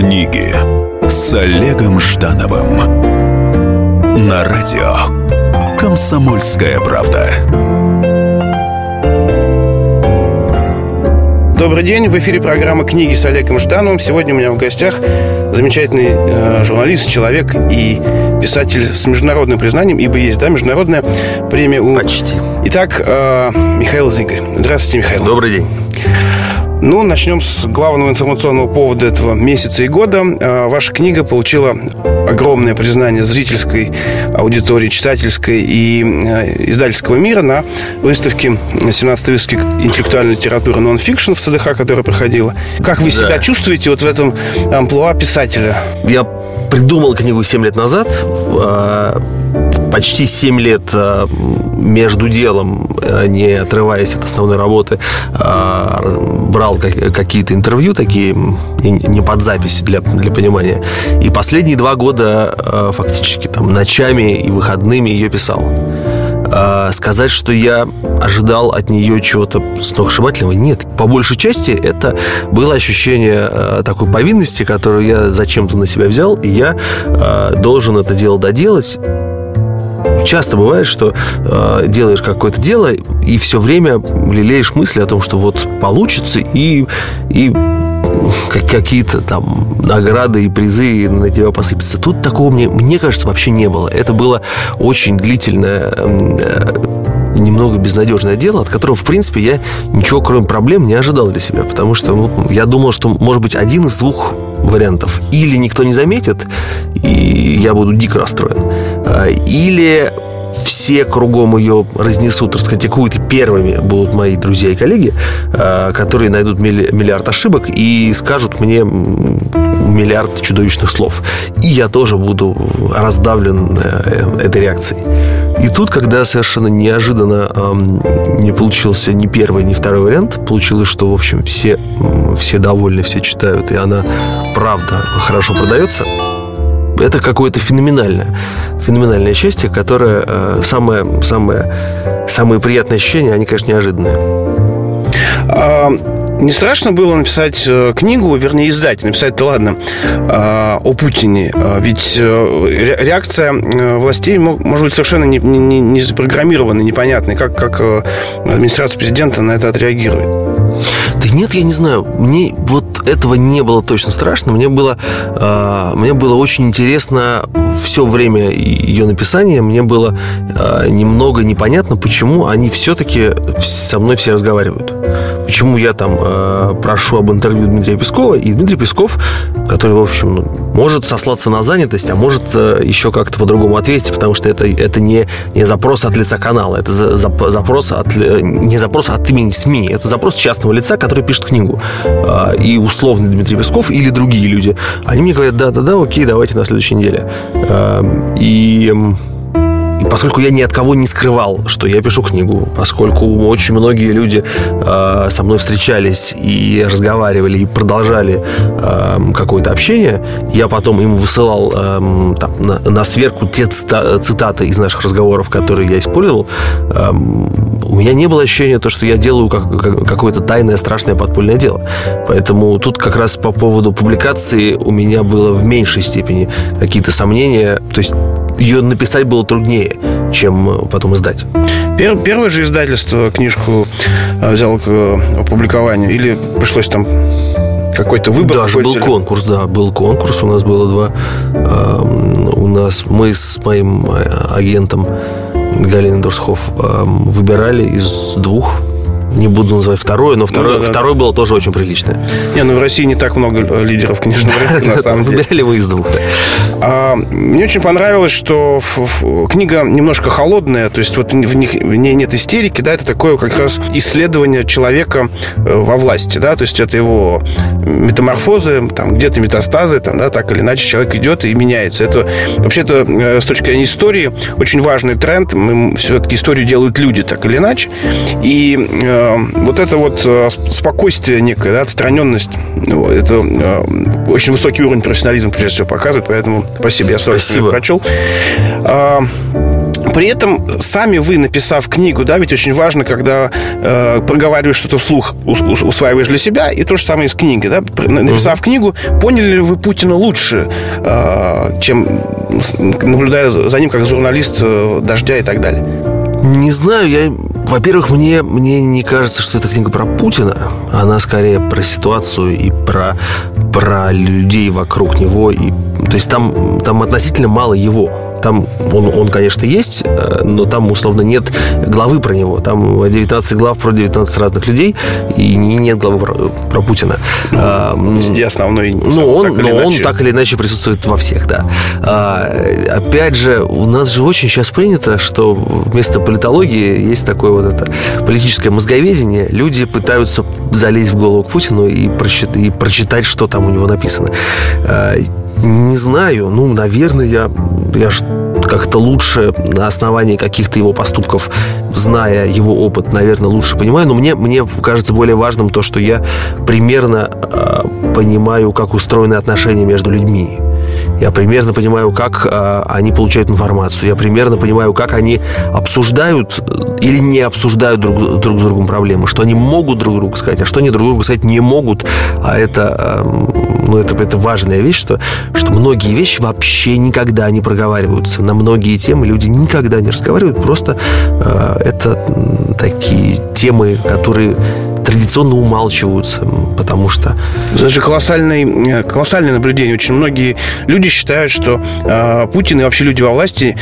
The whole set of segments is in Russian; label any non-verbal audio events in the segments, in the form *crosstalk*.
Книги с Олегом Ждановым на радио Комсомольская правда. Добрый день, в эфире программа «Книги с Олегом Ждановым». Сегодня у меня в гостях замечательный э, журналист, человек и писатель с международным признанием, ибо есть, да, международная премия у... Почти. Итак, э, Михаил Зыгарь. Здравствуйте, Михаил. Добрый день. Ну, начнем с главного информационного повода этого месяца и года. Э, ваша книга получила огромное признание зрительской аудитории, читательской и э, издательского мира на выставке 17-й выставке интеллектуальной литературы нон-фикшн в ЦДХ, которая проходила. Как вы себя чувствуете вот в этом амплуа писателя? Я придумал книгу 7 лет назад. Почти 7 лет а, между делом, а, не отрываясь от основной работы, брал какие-то интервью такие, не под запись для, для понимания. И последние два года фактически там ночами и выходными ее писал. Сказать, что я ожидал от нее чего-то сногсшибательного, нет. По большей части это было ощущение такой повинности, которую я зачем-то на себя взял, и я должен это дело доделать. Часто бывает, что э, делаешь какое-то дело и все время лелеешь мысли о том, что вот получится и, и как, какие-то там награды и призы на тебя посыпятся. Тут такого, мне, мне кажется, вообще не было. Это было очень длительное э, немного безнадежное дело, от которого, в принципе, я ничего, кроме проблем, не ожидал для себя. Потому что ну, я думал, что может быть один из двух вариантов. Или никто не заметит, и я буду дико расстроен. А, или все кругом ее разнесут, раскритикуют, и первыми будут мои друзья и коллеги, э, которые найдут миллиард ошибок и скажут мне миллиард чудовищных слов. И я тоже буду раздавлен э, этой реакцией. И тут, когда совершенно неожиданно не получился ни первый, ни второй вариант, получилось, что, в общем, все, все довольны, все читают, и она правда хорошо продается – это какое-то феноменальное, феноменальное счастье, которое э, самое, самое, самые приятные ощущения, они, конечно, неожиданные. А, не страшно было написать э, книгу, вернее, издать, написать-то ладно, а, о Путине? А, ведь э, реакция властей может быть совершенно не, не, не запрограммированной, непонятной. Как, как администрация президента на это отреагирует? Да нет, я не знаю. Мне вот этого не было точно страшно. Мне было, э, мне было очень интересно все время ее написания. Мне было э, немного непонятно, почему они все-таки со мной все разговаривают. Почему я там э, прошу об интервью Дмитрия Пескова, и Дмитрий Песков, который, в общем, ну, может сослаться на занятость, а может э, еще как-то по-другому ответить, потому что это, это не, не запрос от лица канала, это за, за, запрос от, не запрос от имени СМИ, это запрос частного лица, который пишет книгу. Э, и условный Дмитрий Песков или другие люди, они мне говорят, да-да-да, окей, давайте на следующей неделе. Э, и поскольку я ни от кого не скрывал, что я пишу книгу, поскольку очень многие люди э, со мной встречались и разговаривали, и продолжали э, какое-то общение, я потом им высылал э, там, на, на сверку те цитаты из наших разговоров, которые я использовал, э, у меня не было ощущения, то, что я делаю как, как, какое-то тайное, страшное подпольное дело. Поэтому тут как раз по поводу публикации у меня было в меньшей степени какие-то сомнения. То есть ее написать было труднее, чем потом издать. Первое же издательство книжку э, взял к э, опубликованию или пришлось там какой-то выбор? Даже был конкурс, да, был конкурс, у нас было два. У нас мы с моим э, агентом Галиной Дурсхоф выбирали из двух не буду называть второе, но второе, ну, да, второе да. было тоже очень приличное. Не, ну в России не так много лидеров книжного рынка, на *laughs* самом деле. Выбирали вы из двух. А, мне очень понравилось, что книга немножко холодная, то есть вот в, них, в ней нет истерики, да, это такое как раз исследование человека э, во власти, да, то есть это его метаморфозы, там где-то метастазы, там, да, так или иначе человек идет и меняется. Это вообще-то э, с точки зрения истории очень важный тренд. Мы, все-таки историю делают люди, так или иначе. И Э, вот это вот э, спокойствие некое, да, отстраненность, ну, это э, очень высокий уровень профессионализма, прежде всего, показывает, поэтому спасибо, я с удовольствием прочел. А, при этом сами вы, написав книгу, да, ведь очень важно, когда э, проговариваешь что-то вслух, усваиваешь для себя, и то же самое с книгой, да, написав книгу, поняли ли вы Путина лучше, э, чем наблюдая за ним как журналист э, «Дождя» и так далее? Не знаю, я, во-первых, мне, мне не кажется, что эта книга про Путина. Она скорее про ситуацию и про, про людей вокруг него. И, то есть там, там относительно мало его. Там он, он, конечно, есть, э, но там, условно, нет главы про него. Там 19 глав про 19 разных людей, и нет главы про, про Путина. Ну, а, везде основной. Ну, он, но иначе. он так или иначе присутствует во всех, да. А, опять же, у нас же очень сейчас принято, что вместо политологии есть такое вот это политическое мозговедение. Люди пытаются залезть в голову к Путину и прочитать, и прочитать что там у него написано. Не знаю. Ну, наверное, я, я как-то лучше на основании каких-то его поступков, зная его опыт, наверное, лучше понимаю. Но мне, мне кажется более важным то, что я примерно э, понимаю, как устроены отношения между людьми. Я примерно понимаю, как э, они получают информацию. Я примерно понимаю, как они обсуждают э, или не обсуждают друг, друг с другом проблемы. Что они могут друг другу сказать, а что они друг другу сказать не могут. А это, э, ну, это, это важная вещь, что, что многие вещи вообще никогда не проговариваются. На многие темы люди никогда не разговаривают. Просто э, это такие темы, которые традиционно умалчиваются, потому что... Это же колоссальное, колоссальное наблюдение. Очень многие люди считают, что э, Путин и вообще люди во власти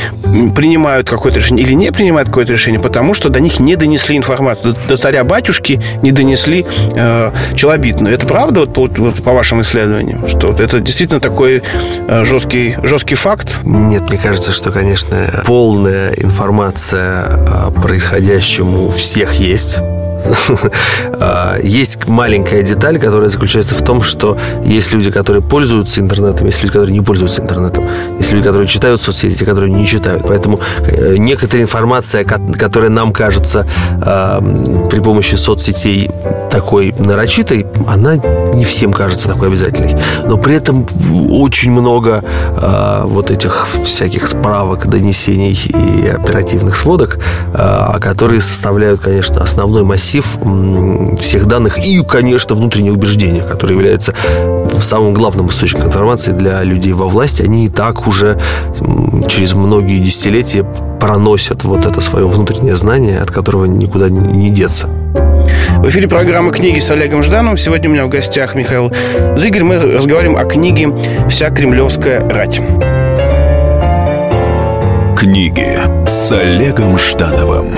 принимают какое-то решение или не принимают какое-то решение, потому что до них не донесли информацию. До, до царя-батюшки не донесли э, челобитную. Это правда, вот по, вот, по вашим исследованиям, что это действительно такой э, жесткий, жесткий факт? Нет, мне кажется, что, конечно, полная информация о происходящем у всех есть *laughs* есть маленькая деталь, которая заключается в том, что есть люди, которые пользуются интернетом, есть люди, которые не пользуются интернетом, есть люди, которые читают соцсети, которые не читают. Поэтому э, некоторая информация, которая нам кажется а, при помощи соцсетей такой нарочитой, она не всем кажется такой обязательной. Но при этом очень много а, вот этих всяких справок, донесений и оперативных сводок, которые составляют, конечно, основной массив всех данных и, конечно, внутренние убеждения, которые являются самым главным источником информации для людей во власти. Они и так уже через многие десятилетия проносят вот это свое внутреннее знание, от которого никуда не деться. В эфире программы «Книги» с Олегом Ждановым. Сегодня у меня в гостях Михаил Зыгорь. Мы разговариваем о книге «Вся кремлевская рать». Книги с Олегом Ждановым.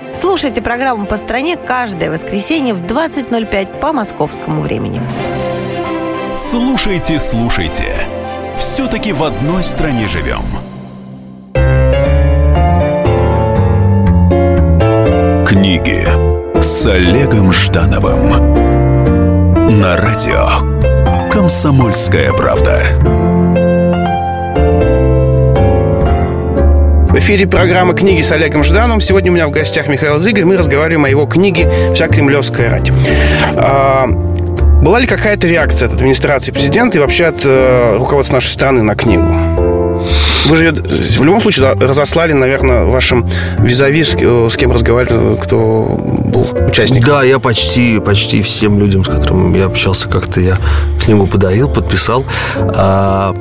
Слушайте программу «По стране» каждое воскресенье в 20.05 по московскому времени. Слушайте, слушайте. Все-таки в одной стране живем. Книги с Олегом Ждановым. На радио «Комсомольская правда». Эфире программа «Книги с Олегом Ждановым». Сегодня у меня в гостях Михаил Зыгорь. Мы разговариваем о его книге «Вся кремлевская рать». А, была ли какая-то реакция от администрации президента и вообще от э, руководства нашей страны на книгу? Вы же в любом случае разослали, наверное, вашим визави, с э, кем разговаривали, кто был участником. Да, я почти, почти всем людям, с которыми я общался, как-то я книгу подарил, подписал. А,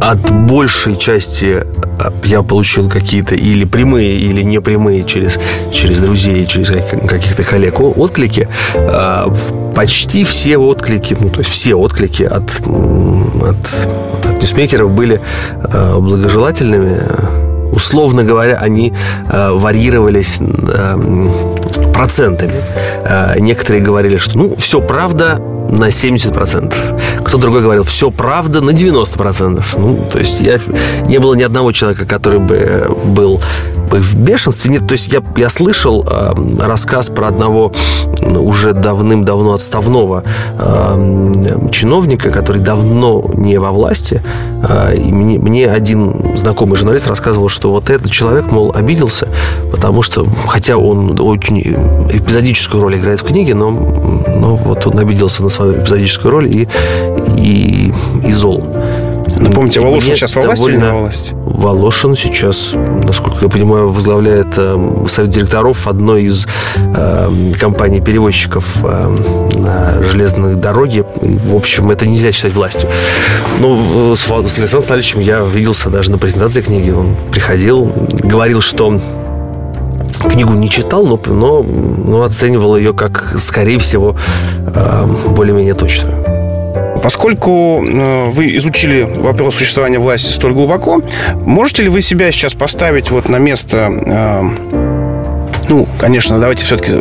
от большей части а, я получил какие-то или прямые, или непрямые через, через друзей, через каких-то коллег отклики. А, почти все отклики, ну, то есть все отклики от, от, от ньюсмейкеров были а, благожелательными. Условно говоря, они варьировались процентами. Некоторые говорили, что ну, все правда, на 70%. Кто другой говорил, все правда на 90%. Ну, то есть я, не было ни одного человека, который бы был бы в бешенстве. Нет, то есть я, я слышал э, рассказ про одного уже давным-давно отставного э, чиновника, который давно не во власти. Э, и мне, мне один знакомый журналист рассказывал, что вот этот человек, мол, обиделся, потому что, хотя он очень эпизодическую роль играет в книге, но, но вот он обиделся на свою эпизодическую роль и, и, и зол. Напомните, Волошин сейчас во власти довольно... или во власти? Волошин сейчас, насколько я понимаю, возглавляет э, совет директоров одной из э, компаний-перевозчиков э, на железной дороге. И, в общем, это нельзя считать властью. Ну, с, с Александром Сталичем я виделся даже на презентации книги. Он приходил, говорил, что книгу не читал, но, но, но оценивал ее как, скорее всего, э, более-менее точную. Поскольку э, вы изучили вопрос существования власти столь глубоко, можете ли вы себя сейчас поставить вот на место э, ну, конечно, давайте все-таки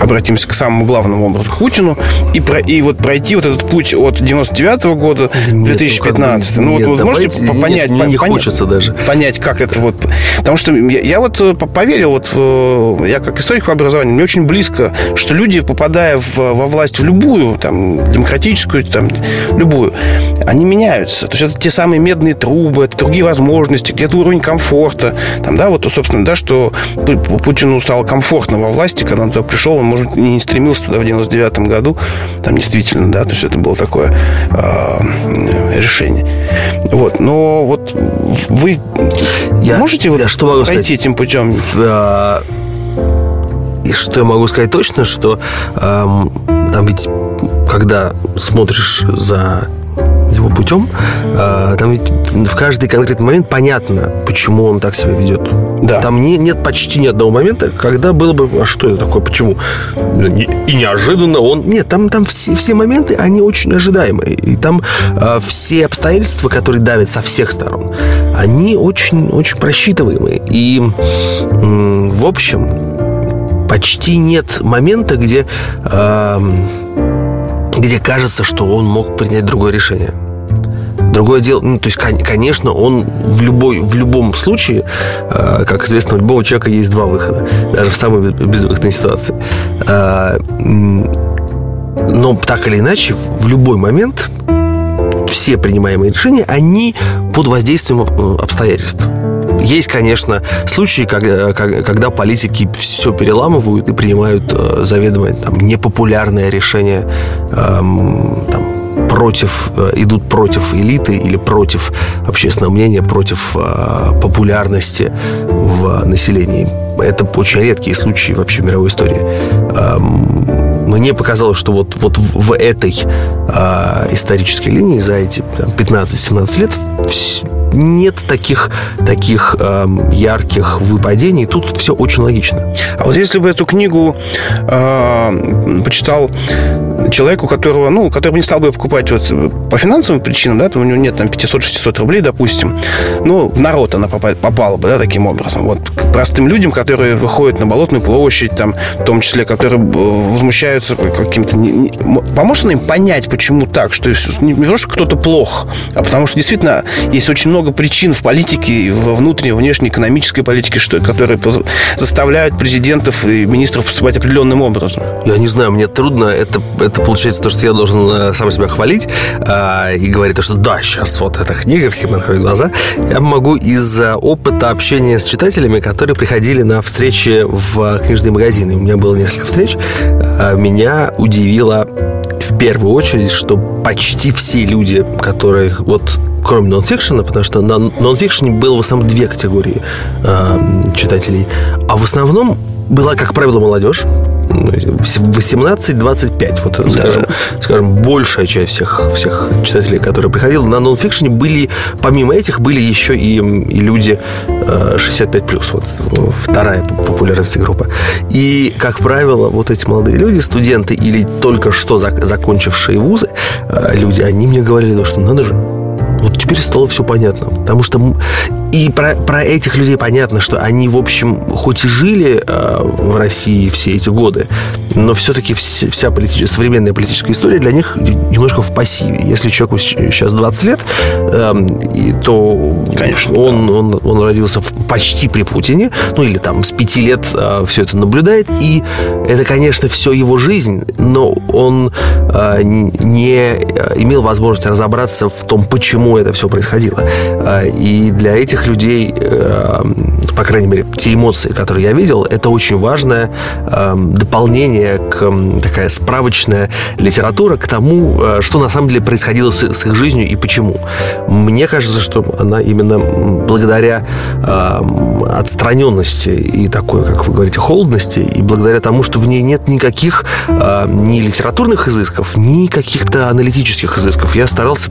обратимся к самому главному образу, к Путину, и, про, и вот пройти вот этот путь от 99 -го года к 2015. Ну, нет, вот вы можете нет, понять... Нет, мне не понять, хочется даже. Понять, как это вот... Потому что я, я вот э, поверил, вот в, я как историк по образованию, мне очень близко, что люди, попадая в, во власть в любую, там, демократическую, там, любую, они меняются. То есть это те самые медные трубы, это другие возможности, где-то уровень комфорта. Там, да, вот, собственно, да, что Путину стало комфортно во власти, когда он туда пришел, он, может, не стремился тогда в 99 году, там действительно, да, то есть это было такое э, решение. Вот, но вот вы я, можете я вот что могу пройти сказать? этим путем? А, и что я могу сказать точно, что э, там ведь, когда смотришь за его путем, э, там ведь в каждый конкретный момент понятно, почему он так себя ведет. Да. Там не, нет почти ни одного момента, когда было бы, а что это такое, почему? И неожиданно он... Нет, там, там все, все моменты, они очень ожидаемые. И там э, все обстоятельства, которые давят со всех сторон, они очень, очень просчитываемые. И, э, в общем, почти нет момента, где... Э, где кажется, что он мог принять другое решение. Другое дело, ну, то есть, конечно, он в, любой, в любом случае, э, как известно, у любого человека есть два выхода, даже в самой безвыходной ситуации. Э, но так или иначе, в любой момент все принимаемые решения, они под воздействием э, обстоятельств. Есть, конечно, случаи, когда, когда политики все переламывают и принимают заведомо там, непопулярное решение эм, там, против, э, идут против элиты или против общественного мнения, против э, популярности в населении. Это очень редкие случаи вообще в мировой истории. Эм, мне показалось, что вот, вот в этой э, исторической линии за эти 15-17 лет нет таких, таких э, ярких выпадений. Тут все очень логично. А вот если бы эту книгу э, почитал человеку, которого, ну, который не стал бы покупать вот по финансовым причинам, да, то у него нет там 500-600 рублей, допустим, ну, в народ она попала бы, да, таким образом. Вот к простым людям, которые выходят на Болотную площадь, там, в том числе, которые возмущаются каким-то... Поможет она им понять, почему так, что не потому, что кто-то плох, а потому что действительно есть очень много причин в политике, во внутренней, внешней экономической политике, что, которые заставляют президентов и министров поступать определенным образом. Я не знаю, мне трудно. Это, это получается то, что я должен э, сам себя хвалить э, и говорить, то, что да, сейчас вот эта книга, всем открою глаза. Я могу из опыта общения с читателями, которые приходили на встречи в книжные магазины. У меня было несколько встреч. Э, меня удивило в первую очередь, что почти все люди, которые вот кроме нонфикшена, потому что на нонфикшене было в основном две категории э, читателей. А в основном была, как правило, молодежь. 18-25, вот, да. скажем, скажем, большая часть всех, всех читателей, которые приходили на нонфикшене, были, помимо этих, были еще и, и люди 65+, вот вторая популярность группа. И, как правило, вот эти молодые люди, студенты или только что закончившие вузы, э, люди, они мне говорили, что надо же, вот теперь стало все понятно. Потому что и про, про этих людей понятно, что они, в общем, хоть и жили э, в России все эти годы, но все-таки вся политическая, современная политическая история для них немножко в пассиве. Если человеку сейчас 20 лет, эм, то Конечно, он, да. он, он родился почти при Путине, ну или там с 5 лет э, все это наблюдает, и это, конечно, все его жизнь, но он э, не имел возможности разобраться в том, почему это все происходило. Э, и для этих людей, э, по крайней мере, те эмоции, которые я видел, это очень важное э, дополнение к такая справочная литература к тому, что на самом деле происходило с, с их жизнью и почему. Мне кажется, что она именно благодаря отстраненности и такой, как вы говорите, холодности, и благодаря тому, что в ней нет никаких ни литературных изысков, ни каких-то аналитических изысков. Я старался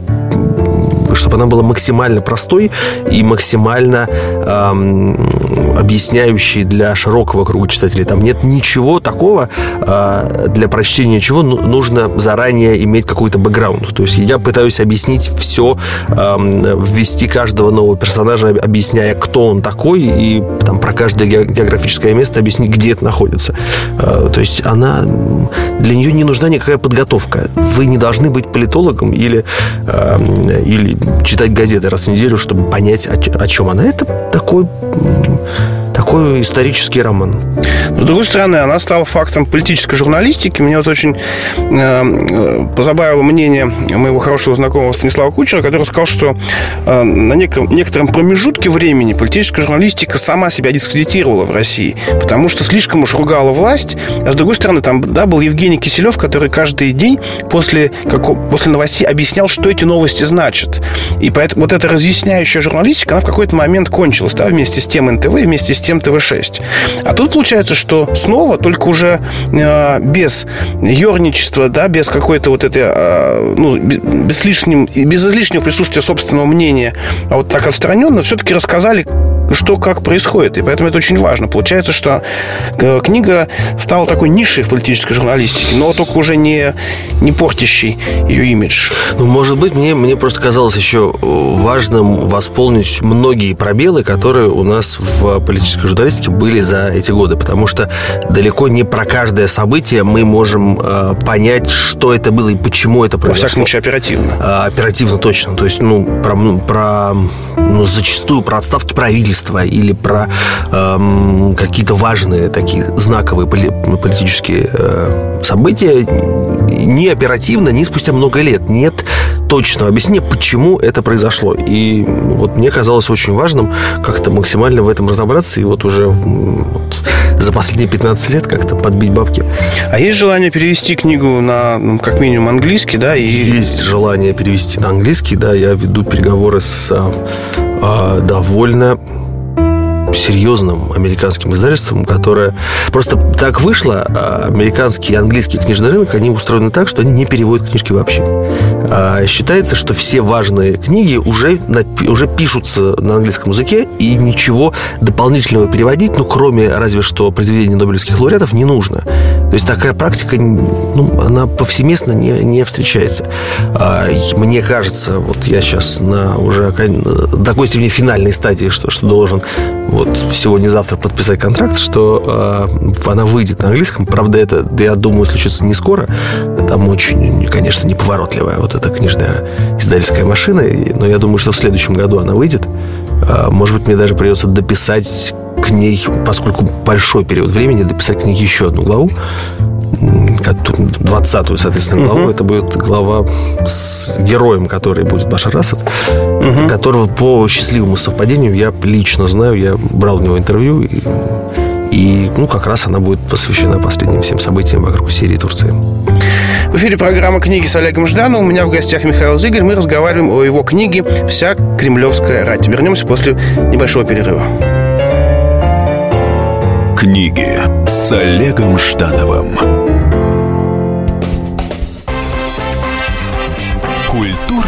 чтобы она была максимально простой и максимально эм, объясняющей для широкого круга читателей. Там нет ничего такого, э, для прочтения чего ну, нужно заранее иметь какой-то бэкграунд. То есть я пытаюсь объяснить все, эм, ввести каждого нового персонажа, объясняя, кто он такой, и там про каждое географическое место объяснить, где это находится. Э, то есть она для нее не нужна никакая подготовка. Вы не должны быть политологом или, э, или читать газеты раз в неделю, чтобы понять, о, о чем она. Это такой такой исторический роман. С другой стороны, она стала фактом политической журналистики. Меня вот очень э, позабавило мнение моего хорошего знакомого Станислава Кучера, который сказал, что э, на неком, некотором промежутке времени политическая журналистика сама себя дискредитировала в России, потому что слишком уж ругала власть. А с другой стороны, там да, был Евгений Киселев, который каждый день после, как, после новостей объяснял, что эти новости значат. И поэтому вот эта разъясняющая журналистика, она в какой-то момент кончилась, да, вместе с тем НТВ, вместе с тем ТВ-6. А тут получается, что снова, только уже э, без ерничества, да, без какой-то вот этой, э, ну, без, лишним, без излишнего присутствия собственного мнения, а вот так отстраненно все-таки рассказали, что как происходит. И поэтому это очень важно. Получается, что э, книга стала такой нишей в политической журналистике, но только уже не, не портящий ее имидж. Ну, может быть, мне, мне просто казалось еще важным восполнить многие пробелы, которые у нас в политической журналистике были за эти годы. Потому что далеко не про каждое событие мы можем э, понять, что это было и почему это произошло. Во всяком случае, оперативно. А, оперативно, точно. То есть, ну, про, ну, про ну, зачастую про отставки правительства или про эм, какие-то важные такие знаковые политические э, события не оперативно, не спустя много лет. Нет точного объяснения, почему это произошло. И вот мне казалось очень важным как-то максимально в этом разобраться и вот уже вот, за последние 15 лет как-то подбить бабки. А есть желание перевести книгу на, ну, как минимум, английский, да? И... Есть желание перевести на английский, да. Я веду переговоры с а, а довольно серьезным американским издательством, которое... Просто так вышло, а американский и английский книжный рынок, они устроены так, что они не переводят книжки вообще. А считается, что все важные книги уже, уже пишутся на английском языке, и ничего дополнительного переводить, ну, кроме разве что произведений нобелевских лауреатов, не нужно. То есть такая практика, ну, она повсеместно не, не встречается. А, мне кажется, вот я сейчас на уже такой степени финальной стадии, что, что должен вот сегодня-завтра подписать контракт, что э, она выйдет на английском. Правда, это, я думаю, случится не скоро. Там очень, конечно, неповоротливая вот эта книжная издательская машина. Но я думаю, что в следующем году она выйдет. Э, может быть, мне даже придется дописать к ней, поскольку большой период времени, дописать к ней еще одну главу. 20-ю, соответственно, главу. Uh-huh. Это будет глава с героем, который будет Башар Асад, uh-huh. которого по счастливому совпадению я лично знаю, я брал у него интервью, и, и ну, как раз она будет посвящена последним всем событиям вокруг Сирии и Турции. В эфире программа «Книги» с Олегом Ждановым. У меня в гостях Михаил Зыгорь. Мы разговариваем о его книге «Вся кремлевская рать». Вернемся после небольшого перерыва. Книги с Олегом Ждановым.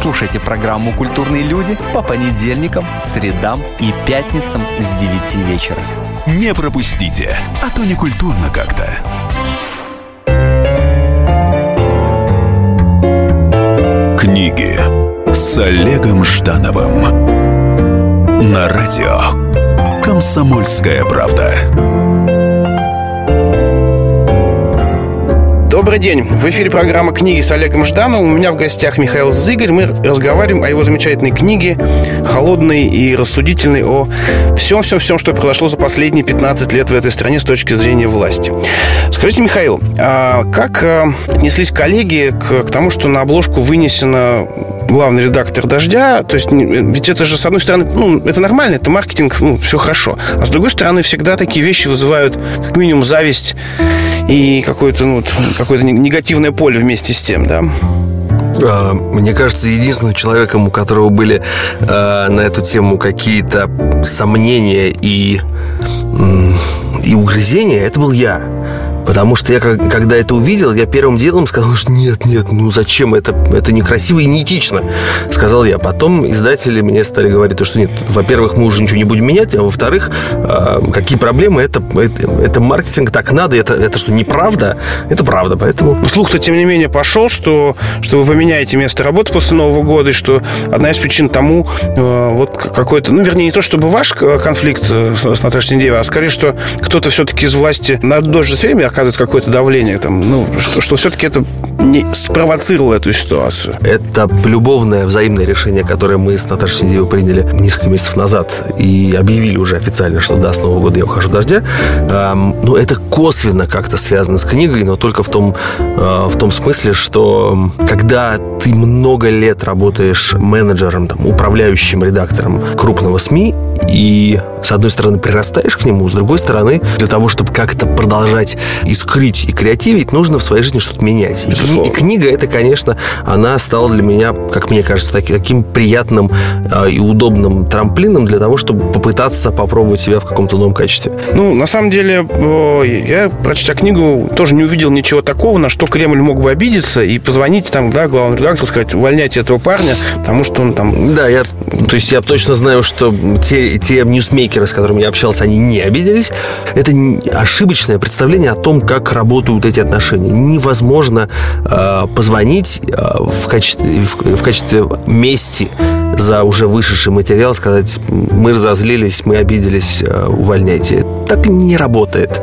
Слушайте программу «Культурные люди» по понедельникам, средам и пятницам с 9 вечера. Не пропустите, а то не культурно как-то. Книги с Олегом Ждановым на радио «Комсомольская правда». Добрый день. В эфире программа «Книги» с Олегом Ждановым. У меня в гостях Михаил Зыгорь. Мы разговариваем о его замечательной книге, холодной и рассудительной, о всем-всем-всем, что произошло за последние 15 лет в этой стране с точки зрения власти. Скажите, Михаил, а как а, отнеслись коллеги к, тому, что на обложку вынесена главный редактор «Дождя». То есть, ведь это же, с одной стороны, ну, это нормально, это маркетинг, ну, все хорошо. А с другой стороны, всегда такие вещи вызывают, как минимум, зависть и какое-то, ну, какое-то негативное поле вместе с тем, да. А, мне кажется, единственным человеком, у которого были э, на эту тему какие-то сомнения и, и угрызения, это был я. Потому что я, когда это увидел, я первым делом сказал, что нет, нет, ну зачем это? Это некрасиво и неэтично, сказал я. Потом издатели мне стали говорить, что нет, во-первых, мы уже ничего не будем менять, а во-вторых, а, какие проблемы, это, это, это маркетинг, так надо, это, это что, неправда? Это правда, поэтому... Слух-то, тем не менее, пошел, что, что вы поменяете место работы после Нового года, и что одна из причин тому э, вот какой-то, ну, вернее, не то, чтобы ваш конфликт с, с Наташей Синдеевой, а скорее, что кто-то все-таки из власти на дождь время оказывается какое-то давление, там, ну, что, что все-таки это не спровоцировало эту ситуацию. Это любовное взаимное решение, которое мы с Наташей Синдеевой приняли несколько месяцев назад и объявили уже официально, что да, с Нового года я ухожу дождя. Эм, ну, это косвенно как-то связано с книгой, но только в том, э, в том смысле, что когда ты много лет работаешь менеджером, там, управляющим редактором крупного СМИ, и, с одной стороны, прирастаешь к нему, с другой стороны, для того, чтобы как-то продолжать искрить и креативить, нужно в своей жизни что-то менять. И, и книга, это, конечно, она стала для меня, как мне кажется, таки, таким приятным э, и удобным трамплином для того, чтобы попытаться попробовать себя в каком-то новом качестве. Ну, на самом деле, я, прочтя книгу, тоже не увидел ничего такого, на что Кремль мог бы обидеться и позвонить там, да, главному редактору, сказать, увольняйте этого парня, потому что он там... Да, я, то есть я точно знаю, что те, те ньюсмейкеры, с которыми я общался, они не обиделись. Это ошибочное представление о том, как работают эти отношения. Невозможно э, позвонить э, в, качестве, в, в качестве мести за уже вышедший материал сказать, мы разозлились, мы обиделись, э, увольняйте. Так не работает.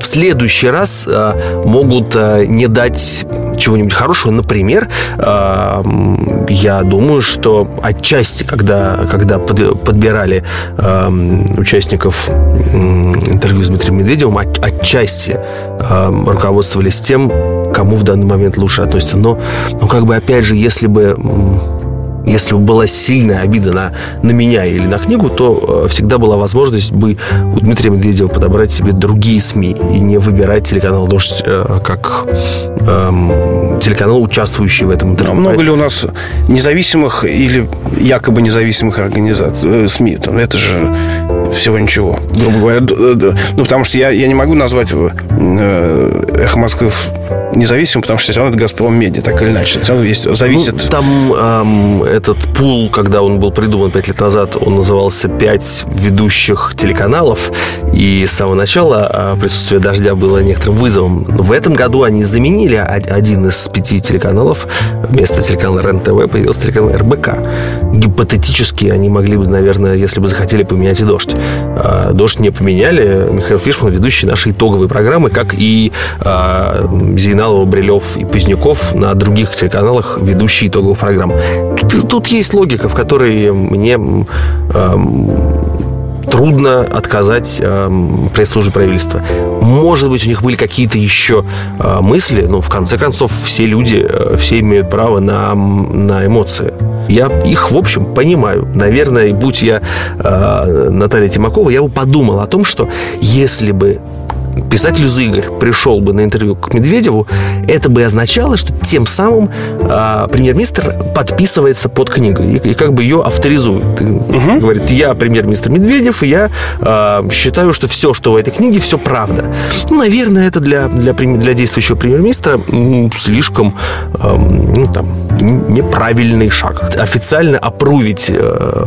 В следующий раз э, могут э, не дать чего-нибудь хорошего. Например, я думаю, что отчасти, когда, когда подбирали участников интервью с Дмитрием Медведевым, отчасти руководствовались тем, кому в данный момент лучше относится. Но, ну, как бы, опять же, если бы если бы была сильная обида на, на меня или на книгу, то э, всегда была возможность бы у Дмитрия Медведева подобрать себе другие СМИ и не выбирать телеканал «Дождь» э, как э, телеканал, участвующий в этом интервью. А много ли у нас независимых или якобы независимых организаций, э, СМИ? Там, это же всего ничего, грубо говоря. Ну, потому что я, я не могу назвать э, «Эхо Москвы» независимым, потому что все равно это «Газпром Медиа», так или иначе. Все равно есть, зависит... Ну, там эм, этот пул, когда он был придуман пять лет назад, он назывался «Пять ведущих телеканалов», и с самого начала э, присутствие «Дождя» было некоторым вызовом. В этом году они заменили один из пяти телеканалов. Вместо телеканала РЕН-ТВ появился телеканал РБК. Гипотетически они могли бы, наверное, если бы захотели, поменять и «Дождь». Э, «Дождь» не поменяли. Михаил Фишман, ведущий нашей итоговой программы, как и э, Зейналова, Брилев и Поздняков на других телеканалах ведущие итоговых программ. Тут, тут есть логика, в которой мне э, трудно отказать э, пресс-службе правительства. Может быть, у них были какие-то еще э, мысли, но в конце концов все люди, э, все имеют право на, на эмоции. Я их, в общем, понимаю. Наверное, будь я э, Наталья Тимакова, я бы подумал о том, что если бы писатель из Игорь пришел бы на интервью к Медведеву, это бы означало, что тем самым э, премьер-министр подписывается под книгой и, и как бы ее авторизует. И угу. Говорит, я премьер-министр Медведев, и я э, считаю, что все, что в этой книге, все правда. Ну, наверное, это для, для, для действующего премьер-министра слишком э, ну, там, неправильный шаг. Официально опрувить э,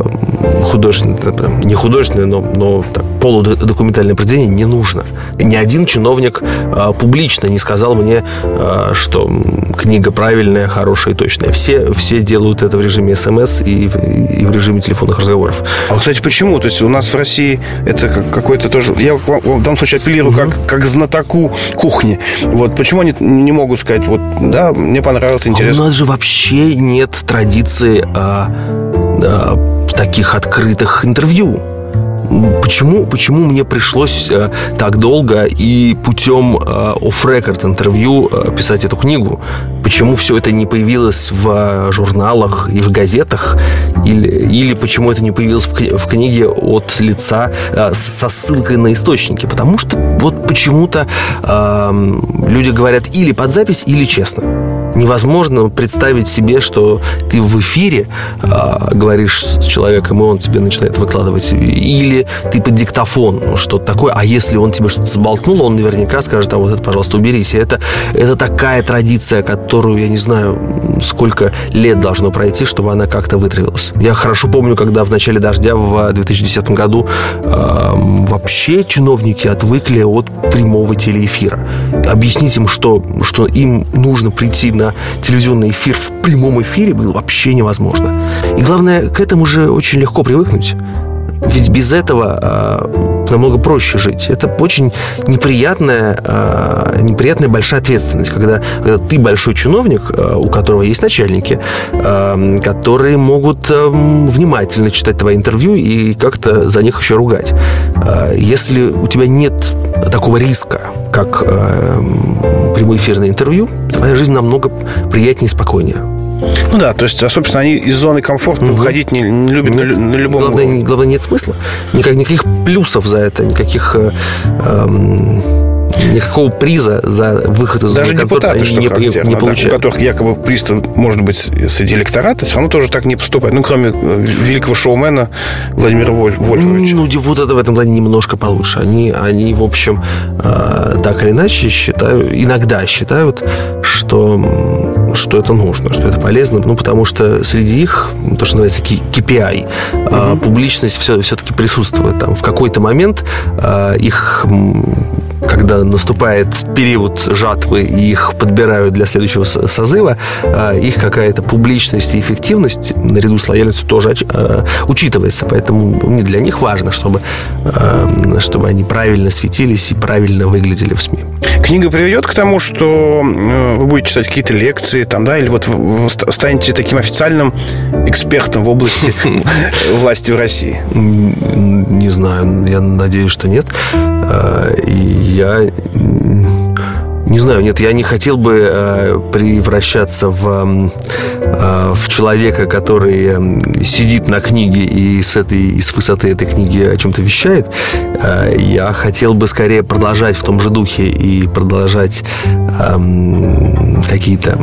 художественное, не художественное, но, но так, полудокументальное произведение не нужно. Ни один чиновник э, публично не сказал мне, э, что книга правильная, хорошая и точная. Все, все делают это в режиме смс и в, и в режиме телефонных разговоров. А, кстати, почему? То есть у нас в России это какой-то тоже... Я в данном случае апеллирую угу. как, как знатоку кухни. Вот почему они не могут сказать, вот, да, мне понравилось, интересно. А у нас же вообще нет традиции а, а, таких открытых интервью почему, почему мне пришлось э, так долго и путем э, off-record интервью э, писать эту книгу? Почему все это не появилось в журналах и в газетах? Или, или почему это не появилось в, в книге от лица со ссылкой на источники? Потому что вот почему-то э, люди говорят или под запись, или честно невозможно представить себе, что ты в эфире э, говоришь с человеком, и он тебе начинает выкладывать. Или ты под диктофон, ну, что-то такое. А если он тебе что-то заболтнул, он наверняка скажет, а вот это, пожалуйста, уберись. И это, это такая традиция, которую, я не знаю, сколько лет должно пройти, чтобы она как-то вытравилась. Я хорошо помню, когда в начале «Дождя» в 2010 году э, вообще чиновники отвыкли от прямого телеэфира. Объяснить им, что, что им нужно прийти на телевизионный эфир в прямом эфире было вообще невозможно. И главное, к этому же очень легко привыкнуть. Ведь без этого э, намного проще жить. Это очень неприятная, э, неприятная большая ответственность, когда, когда ты большой чиновник, э, у которого есть начальники, э, которые могут э, внимательно читать твои интервью и как-то за них еще ругать. Э, если у тебя нет такого риска, как э, прямоэфирное интервью, твоя жизнь намного приятнее и спокойнее. Ну да, то есть, а, собственно, они из зоны комфорта угу. выходить не, не любят нет, на, на любом главное, уровне. Главное, нет смысла. Никак, никаких плюсов за это, никаких... Э, э, никакого приза за выход из Даже депутаты, что не, не получают. Да, у которых якобы приз может быть среди электората, все равно тоже так не поступает. Ну, кроме э, великого шоумена Владимира Вольфовича. Ну, депутаты в этом плане немножко получше. Они, они в общем, э, так или иначе считают, иногда считают, что, что это нужно, что это полезно, ну, потому что среди их, то, что называется KPI, угу. публичность все, все-таки присутствует. Там в какой-то момент э, их когда наступает период жатвы и их подбирают для следующего созыва, а, их какая-то публичность и эффективность наряду с лояльностью тоже а, учитывается. Поэтому для них важно, чтобы, а, чтобы они правильно светились и правильно выглядели в СМИ. Книга приведет к тому, что вы будете читать какие-то лекции, там, да, или вот станете таким официальным экспертом в области *laughs* власти в России? Не знаю, я надеюсь, что нет. Я не знаю, нет, я не хотел бы э, превращаться в, э, в человека, который э, сидит на книге и с, этой, и с высоты этой книги о чем-то вещает. Э, я хотел бы скорее продолжать в том же духе и продолжать э, какие-то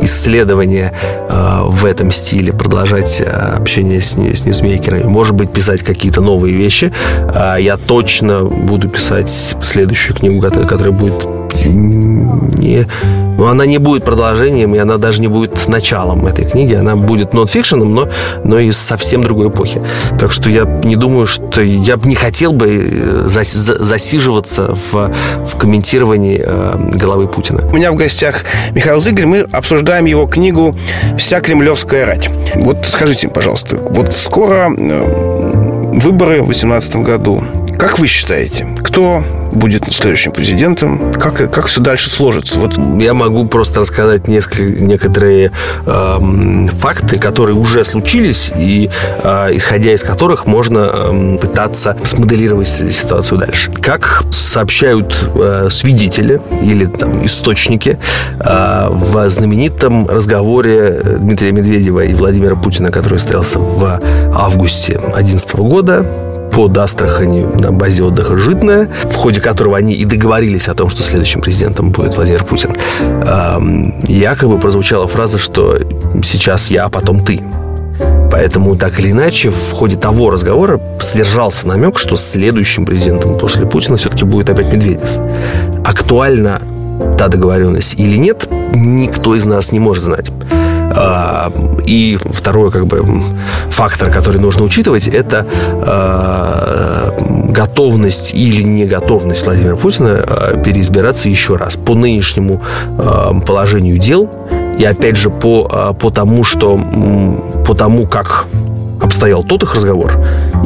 исследования э, в этом стиле, продолжать э, общение с, с ньюсмейкерами, может быть, писать какие-то новые вещи. Э, я точно буду писать следующую книгу, которая, которая будет не но она не будет продолжением, и она даже не будет началом этой книги. Она будет нонфикшеном, но, но из совсем другой эпохи. Так что я не думаю, что я бы не хотел бы э, засиживаться в, в комментировании э, головы Путина. У меня в гостях Михаил Зыгорь. Мы обсуждаем его книгу «Вся кремлевская рать». Вот скажите, пожалуйста, вот скоро э, выборы в 2018 году Как вы считаете, кто будет следующим президентом? Как, как все дальше сложится? Вот. Я могу просто рассказать несколько, некоторые э, факты, которые уже случились, и э, исходя из которых можно э, пытаться смоделировать ситуацию дальше. Как сообщают э, свидетели или там, источники э, в знаменитом разговоре Дмитрия Медведева и Владимира Путина, который состоялся в августе 2011 года, под Астрахани на базе отдыха «Житная», в ходе которого они и договорились о том, что следующим президентом будет Владимир Путин, якобы прозвучала фраза, что «сейчас я, а потом ты». Поэтому, так или иначе, в ходе того разговора содержался намек, что следующим президентом после Путина все-таки будет опять Медведев. Актуальна та договоренность или нет, никто из нас не может знать. А, и второй как бы фактор, который нужно учитывать, это а, готовность или не готовность Владимира Путина а, переизбираться еще раз по нынешнему положению дел и опять же по, по тому, что по тому, как обстоял тот их разговор,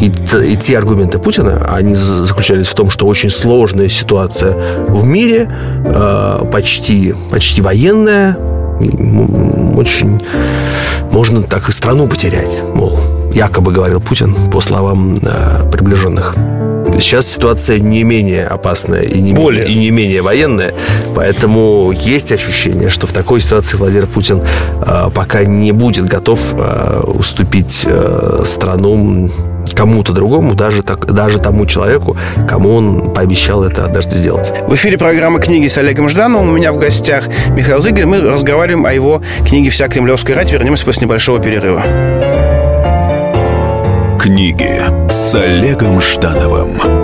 и, и те аргументы Путина, они заключались в том, что очень сложная ситуация в мире, почти, почти военная, очень можно так и страну потерять, мол, якобы говорил Путин по словам э, приближенных. Сейчас ситуация не менее опасная и не, Более. и не менее военная, поэтому есть ощущение, что в такой ситуации Владимир Путин э, пока не будет готов э, уступить э, страну кому-то другому, даже, так, даже тому человеку, кому он пообещал это однажды сделать. В эфире программы «Книги» с Олегом Ждановым. У меня в гостях Михаил Зыгорь. Мы разговариваем о его книге «Вся кремлевская рать». Вернемся после небольшого перерыва. Книги с Олегом Ждановым.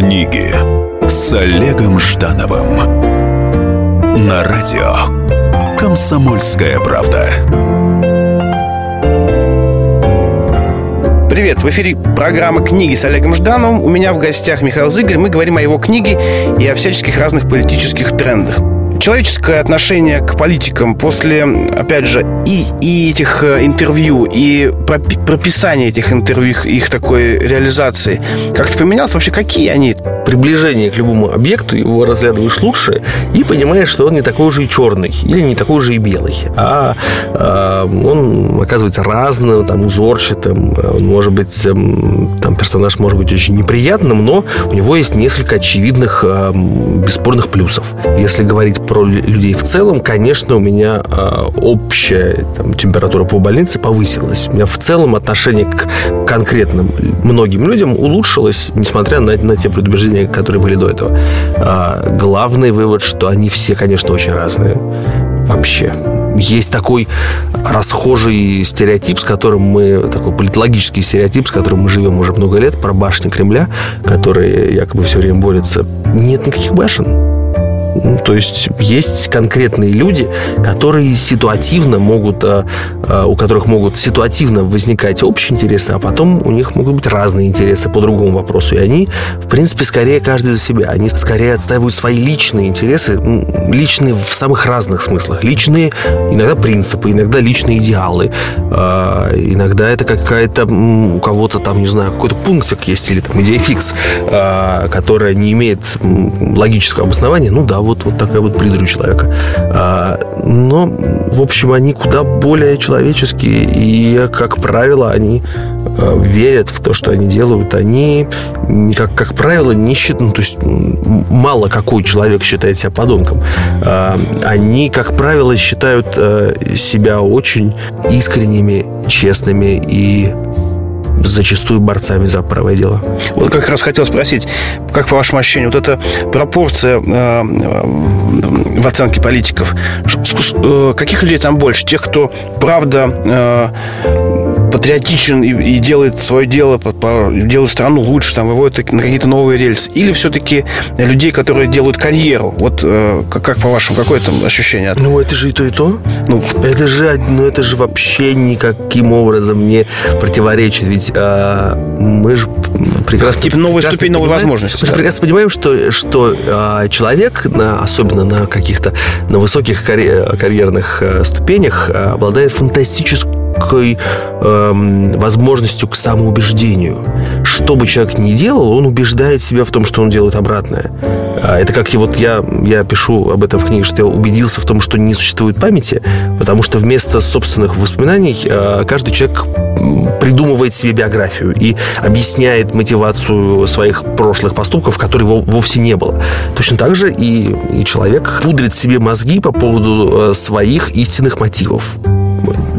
Книги с Олегом Ждановым на радио Комсомольская правда. Привет, в эфире программа «Книги» с Олегом Ждановым. У меня в гостях Михаил Зыгорь. Мы говорим о его книге и о всяческих разных политических трендах человеческое отношение к политикам после, опять же, и, и этих э, интервью, и прописания этих интервью, их, их такой реализации, как-то поменялось? Вообще, какие они? Приближение к любому объекту, его разглядываешь лучше и понимаешь, что он не такой уже и черный, или не такой уже и белый, а, а он оказывается разным, там, узорчатым, он может быть, эм, там, персонаж может быть очень неприятным, но у него есть несколько очевидных, эм, бесспорных плюсов. Если говорить про людей в целом, конечно, у меня э, общая там, температура по больнице повысилась. У меня в целом отношение к конкретным многим людям улучшилось, несмотря на, на те предубеждения, которые были до этого. Э, главный вывод, что они все, конечно, очень разные. Вообще. Есть такой расхожий стереотип, с которым мы, такой политологический стереотип, с которым мы живем уже много лет, про башни Кремля, которые якобы все время борются. Нет никаких башен то есть есть конкретные люди, которые ситуативно могут, э, э, у которых могут ситуативно возникать общие интересы, а потом у них могут быть разные интересы по другому вопросу. И они, в принципе, скорее каждый за себя. Они скорее отстаивают свои личные интересы, личные в самых разных смыслах. Личные, иногда принципы, иногда личные идеалы. Э, иногда это какая-то у кого-то там, не знаю, какой-то пунктик есть или там идея фикс, которая не имеет логического обоснования. Ну да, вот, вот такая вот придурь человека. А, но, в общем, они куда более человеческие, и, как правило, они а, верят в то, что они делают. Они, как, как правило, не считают, ну, то есть мало какой человек считает себя подонком. А, они, как правило, считают а, себя очень искренними, честными и зачастую борцами за правое дело. Вот как раз хотел спросить, как по вашему ощущению, вот эта пропорция э, в оценке политиков, э, каких людей там больше? Тех, кто правда э, патриотичен и, и делает свое дело, делает страну лучше, там, выводит на какие-то новые рельсы? Или все-таки людей, которые делают карьеру? Вот э, как, как по-вашему, какое там ощущение? Ну, это же и то, и то. Ну, Это же, ну, это же вообще никаким образом не противоречит. Ведь а, мы же прекрасно... Типа новая прекрасно ступень, новые возможности, Мы да. прекрасно понимаем, что, что а, человек, на, особенно на каких-то, на высоких карье- карьерных а, ступенях, а, обладает фантастической эм, возможностью к самоубеждению. Что бы человек ни делал, он убеждает себя в том, что он делает обратное. А, Это как вот я, я пишу об этом в книге, что я убедился в том, что не существует памяти, потому что вместо собственных воспоминаний а, каждый человек придумывает себе биографию и объясняет мотивацию своих прошлых поступков, которой во- вовсе не было. Точно так же и, и человек пудрит себе мозги по поводу э, своих истинных мотивов.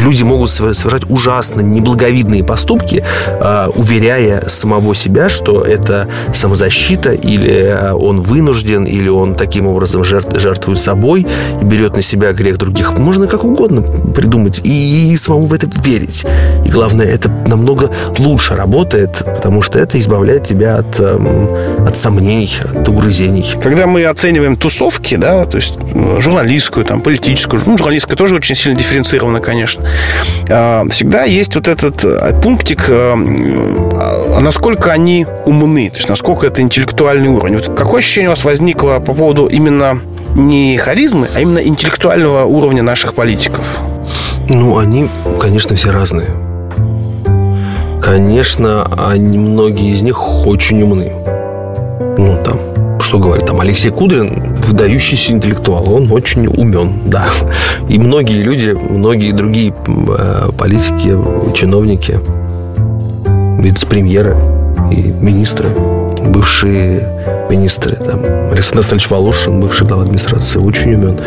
Люди могут совер- совершать ужасно неблаговидные поступки, э, уверяя самого себя, что это самозащита, или э, он вынужден, или он таким образом жертв- жертвует собой и берет на себя грех других. Можно как угодно придумать и, самому в это верить. И главное, это намного лучше работает, потому что это избавляет тебя от, эм, от сомнений, от угрызений. Когда мы оцениваем тусовки, да, то есть журналистскую, там, политическую, ну, журналистская тоже очень сильно дифференцирована, конечно, а, всегда есть вот этот э, пунктик, э, а насколько они умны, то есть насколько это интеллектуальный уровень. Вот какое ощущение у вас возникло по поводу именно не харизмы, а именно интеллектуального уровня наших политиков? Ну, они, конечно, все разные. Конечно, они, многие из них очень умны. Ну, там, что говорить, там Алексей Кудрин выдающийся интеллектуал, он очень умен, да. И многие люди, многие другие э, политики, чиновники, вице-премьеры и министры, бывшие министры, там, Александр Александрович Волошин, бывший глава администрации, очень умен.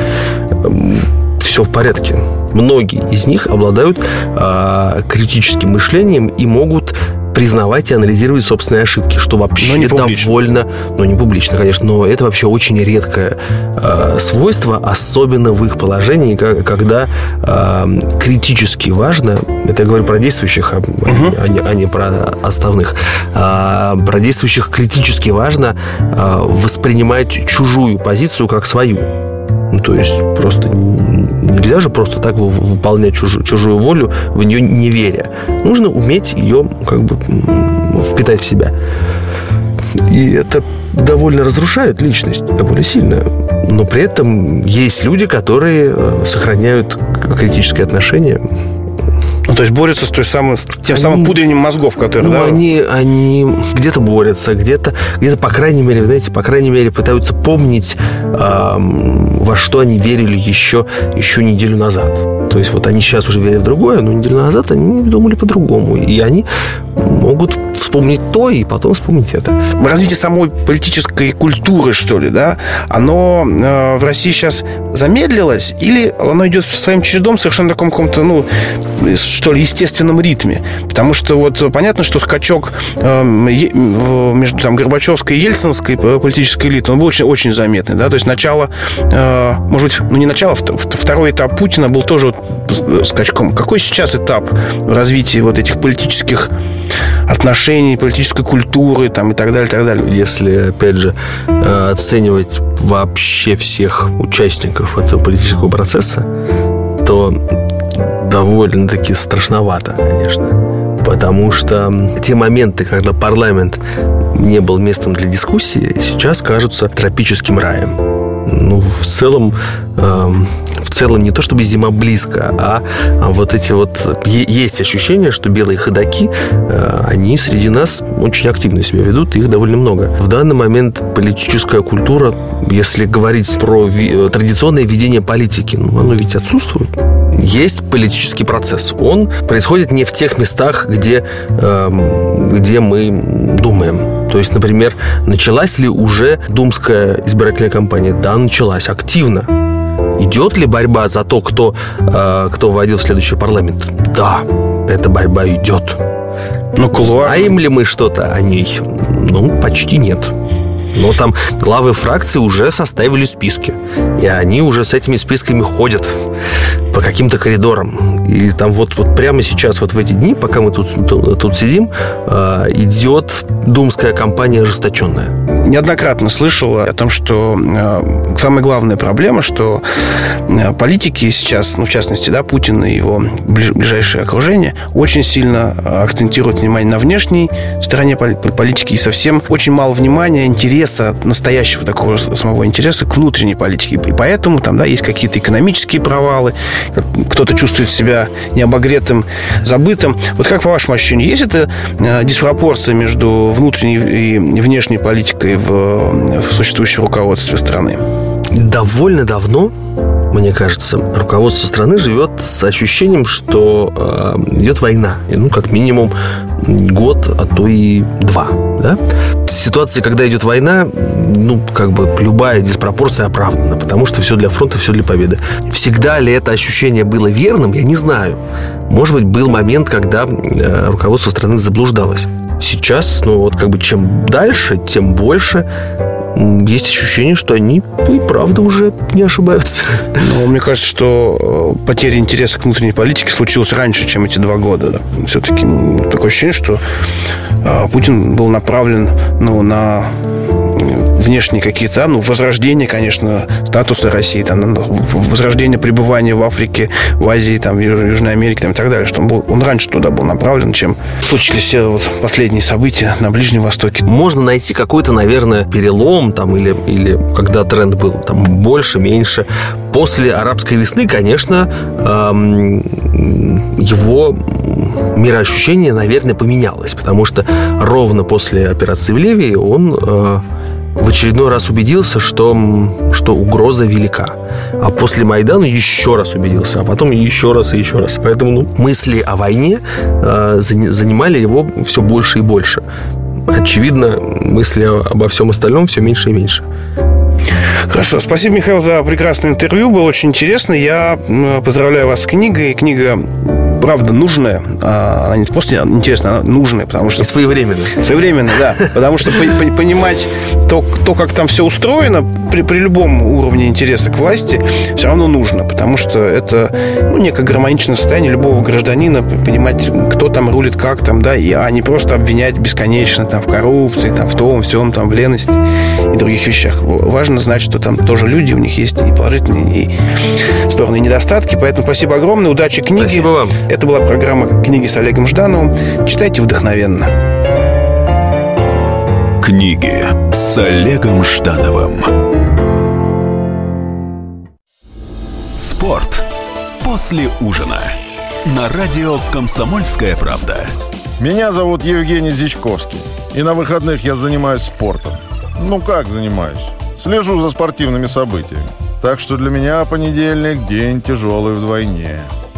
Все в порядке. Многие из них обладают а, критическим мышлением и могут признавать и анализировать собственные ошибки, что вообще Но довольно, ну не публично, конечно, но это вообще очень редкое э, свойство, особенно в их положении, ка- когда э, критически важно, это я говорю про действующих, а, а не, а не про оставных, а, про действующих критически важно э, воспринимать чужую позицию как свою. Ну, то есть просто нельзя же просто так вы- выполнять чужую, чужую волю, в нее не веря. Нужно уметь ее как бы впитать в себя. И это довольно разрушает личность, довольно сильно. Но при этом есть люди, которые э, сохраняют к- критическое отношение. Ну, то есть борются с, той самой, с тем Они- самым пудрением мозгов, который, Ну, да? они, они где-то борются, где-то, где-то, по крайней мере, знаете, по крайней мере, пытаются помнить, ам, во что они верили еще, еще неделю назад. То есть вот они сейчас уже верят в другое, но неделю назад они думали по-другому. И они могут вспомнить то и потом вспомнить это. развитие самой политической культуры, что ли, да, оно э, в России сейчас замедлилось или оно идет своим чередом совершенно таком каком-то, ну, что ли, естественном ритме? Потому что вот понятно, что скачок э, в- между там Горбачевской и Ельцинской э, политической элитой, он был очень, очень заметный, да, то есть начало, э, может быть, ну, не начало, а вт- вт- второй этап Путина был тоже вот скачком. Какой сейчас этап в развитии вот этих политических отношений, политической культуры там и так далее, так далее? Если, опять же, э, оценивать вообще всех участников этого политического процесса, то довольно-таки страшновато, конечно. Потому что те моменты, когда парламент не был местом для дискуссии, сейчас кажутся тропическим раем. Ну, в целом, эм, в целом не то чтобы зима близко, а, а вот эти вот есть ощущение, что белые ходаки, э, они среди нас очень активно себя ведут, их довольно много. В данный момент политическая культура, если говорить про ви- традиционное ведение политики, ну, оно ведь отсутствует. Есть политический процесс. Он происходит не в тех местах, где, эм, где мы думаем. То есть, например, началась ли уже думская избирательная кампания? Да, началась активно. Идет ли борьба за то, кто, э, кто войдет в следующий парламент? Да, эта борьба идет. Ну, кулуар. Знаем ли мы что-то о ней? Ну, почти нет. Но там главы фракции уже составили списки. И они уже с этими списками ходят по каким-то коридорам. И там вот, вот прямо сейчас, вот в эти дни, пока мы тут, тут, тут сидим, э, идет думская кампания ожесточенная. Неоднократно слышал о том, что э, самая главная проблема, что э, политики сейчас, ну, в частности, да, Путин и его ближайшее окружение, очень сильно акцентируют внимание на внешней стороне политики и совсем очень мало внимания, интереса, настоящего такого самого интереса к внутренней политике. И поэтому там, да, есть какие-то экономические провалы, кто-то чувствует себя необогретым, забытым. Вот как по вашему ощущению, есть это э, диспропорция между внутренней и внешней политикой в, в существующем руководстве страны? Довольно давно мне кажется, руководство страны живет с ощущением, что э, идет война. И, ну, как минимум год, а то и два. Да? Ситуация, когда идет война, ну, как бы любая диспропорция оправдана, потому что все для фронта, все для победы. Всегда ли это ощущение было верным, я не знаю. Может быть, был момент, когда э, руководство страны заблуждалось. Сейчас, ну, вот как бы чем дальше, тем больше есть ощущение, что они и правда уже не ошибаются. Ну, мне кажется, что э, потеря интереса к внутренней политике случилась раньше, чем эти два года. Да. Все-таки такое ощущение, что э, Путин был направлен ну, на внешние какие-то, ну, возрождение, конечно, статуса России, там, возрождение пребывания в Африке, в Азии, там, в Южной Америке там, и так далее, что он, был, он раньше туда был направлен, чем случились все вот последние события на Ближнем Востоке. Можно найти какой-то, наверное, перелом там или, или когда тренд был там больше, меньше. После арабской весны, конечно, эм, его мироощущение, наверное, поменялось, потому что ровно после операции в Ливии он э, в очередной раз убедился, что, что угроза велика. А после Майдана еще раз убедился, а потом еще раз и еще раз. Поэтому ну, мысли о войне э, занимали его все больше и больше. Очевидно, мысли обо всем остальном все меньше и меньше. Хорошо, спасибо, Михаил, за прекрасное интервью. Было очень интересно. Я поздравляю вас с книгой. Книга правда нужная, а, она не просто интересная, она нужная, потому что... И своевременная. Своевременная, да. Потому что понимать то, то, как там все устроено, при, при любом уровне интереса к власти, все равно нужно, потому что это ну, некое гармоничное состояние любого гражданина, понимать, кто там рулит, как там, да, и, а не просто обвинять бесконечно там в коррупции, там в том, всем, там в лености и других вещах. Важно знать, что там тоже люди, у них есть и положительные, и стороны, и недостатки. Поэтому спасибо огромное, удачи книге. Спасибо вам. Это была программа «Книги с Олегом Ждановым». Читайте вдохновенно. Книги с Олегом Ждановым. Спорт после ужина. На радио «Комсомольская правда». Меня зовут Евгений Зичковский. И на выходных я занимаюсь спортом. Ну как занимаюсь? Слежу за спортивными событиями. Так что для меня понедельник – день тяжелый вдвойне.